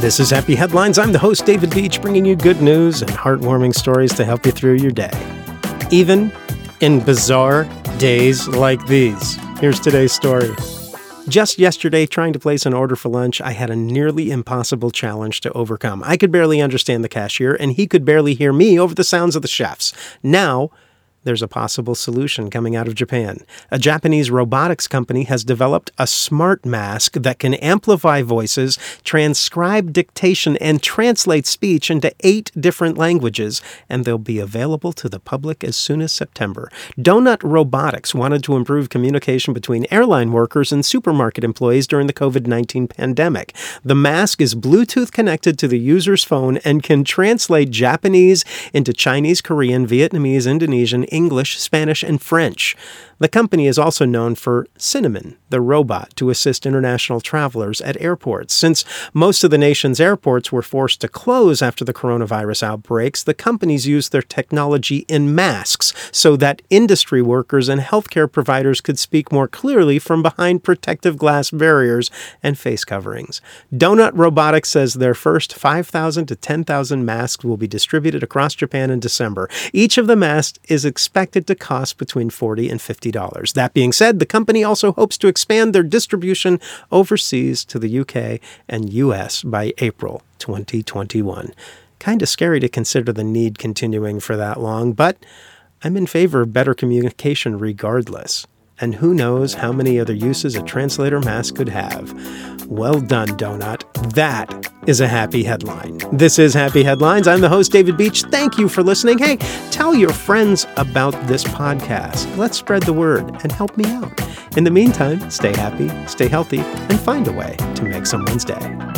This is Happy Headlines. I'm the host, David Beach, bringing you good news and heartwarming stories to help you through your day. Even in bizarre days like these. Here's today's story. Just yesterday, trying to place an order for lunch, I had a nearly impossible challenge to overcome. I could barely understand the cashier, and he could barely hear me over the sounds of the chefs. Now, there's a possible solution coming out of Japan. A Japanese robotics company has developed a smart mask that can amplify voices, transcribe dictation, and translate speech into eight different languages, and they'll be available to the public as soon as September. Donut Robotics wanted to improve communication between airline workers and supermarket employees during the COVID 19 pandemic. The mask is Bluetooth connected to the user's phone and can translate Japanese into Chinese, Korean, Vietnamese, Indonesian, English, Spanish, and French. The company is also known for Cinnamon, the robot to assist international travelers at airports. Since most of the nation's airports were forced to close after the coronavirus outbreaks, the companies used their technology in masks so that industry workers and healthcare providers could speak more clearly from behind protective glass barriers and face coverings. Donut Robotics says their first 5,000 to 10,000 masks will be distributed across Japan in December. Each of the masks is expected to cost between 40 and 50 $50. That being said, the company also hopes to expand their distribution overseas to the UK and US by April 2021. Kind of scary to consider the need continuing for that long, but I'm in favor of better communication regardless and who knows how many other uses a translator mask could have. Well done, Donut. That is a happy headline. This is Happy Headlines. I'm the host, David Beach. Thank you for listening. Hey, tell your friends about this podcast. Let's spread the word and help me out. In the meantime, stay happy, stay healthy, and find a way to make someone's day.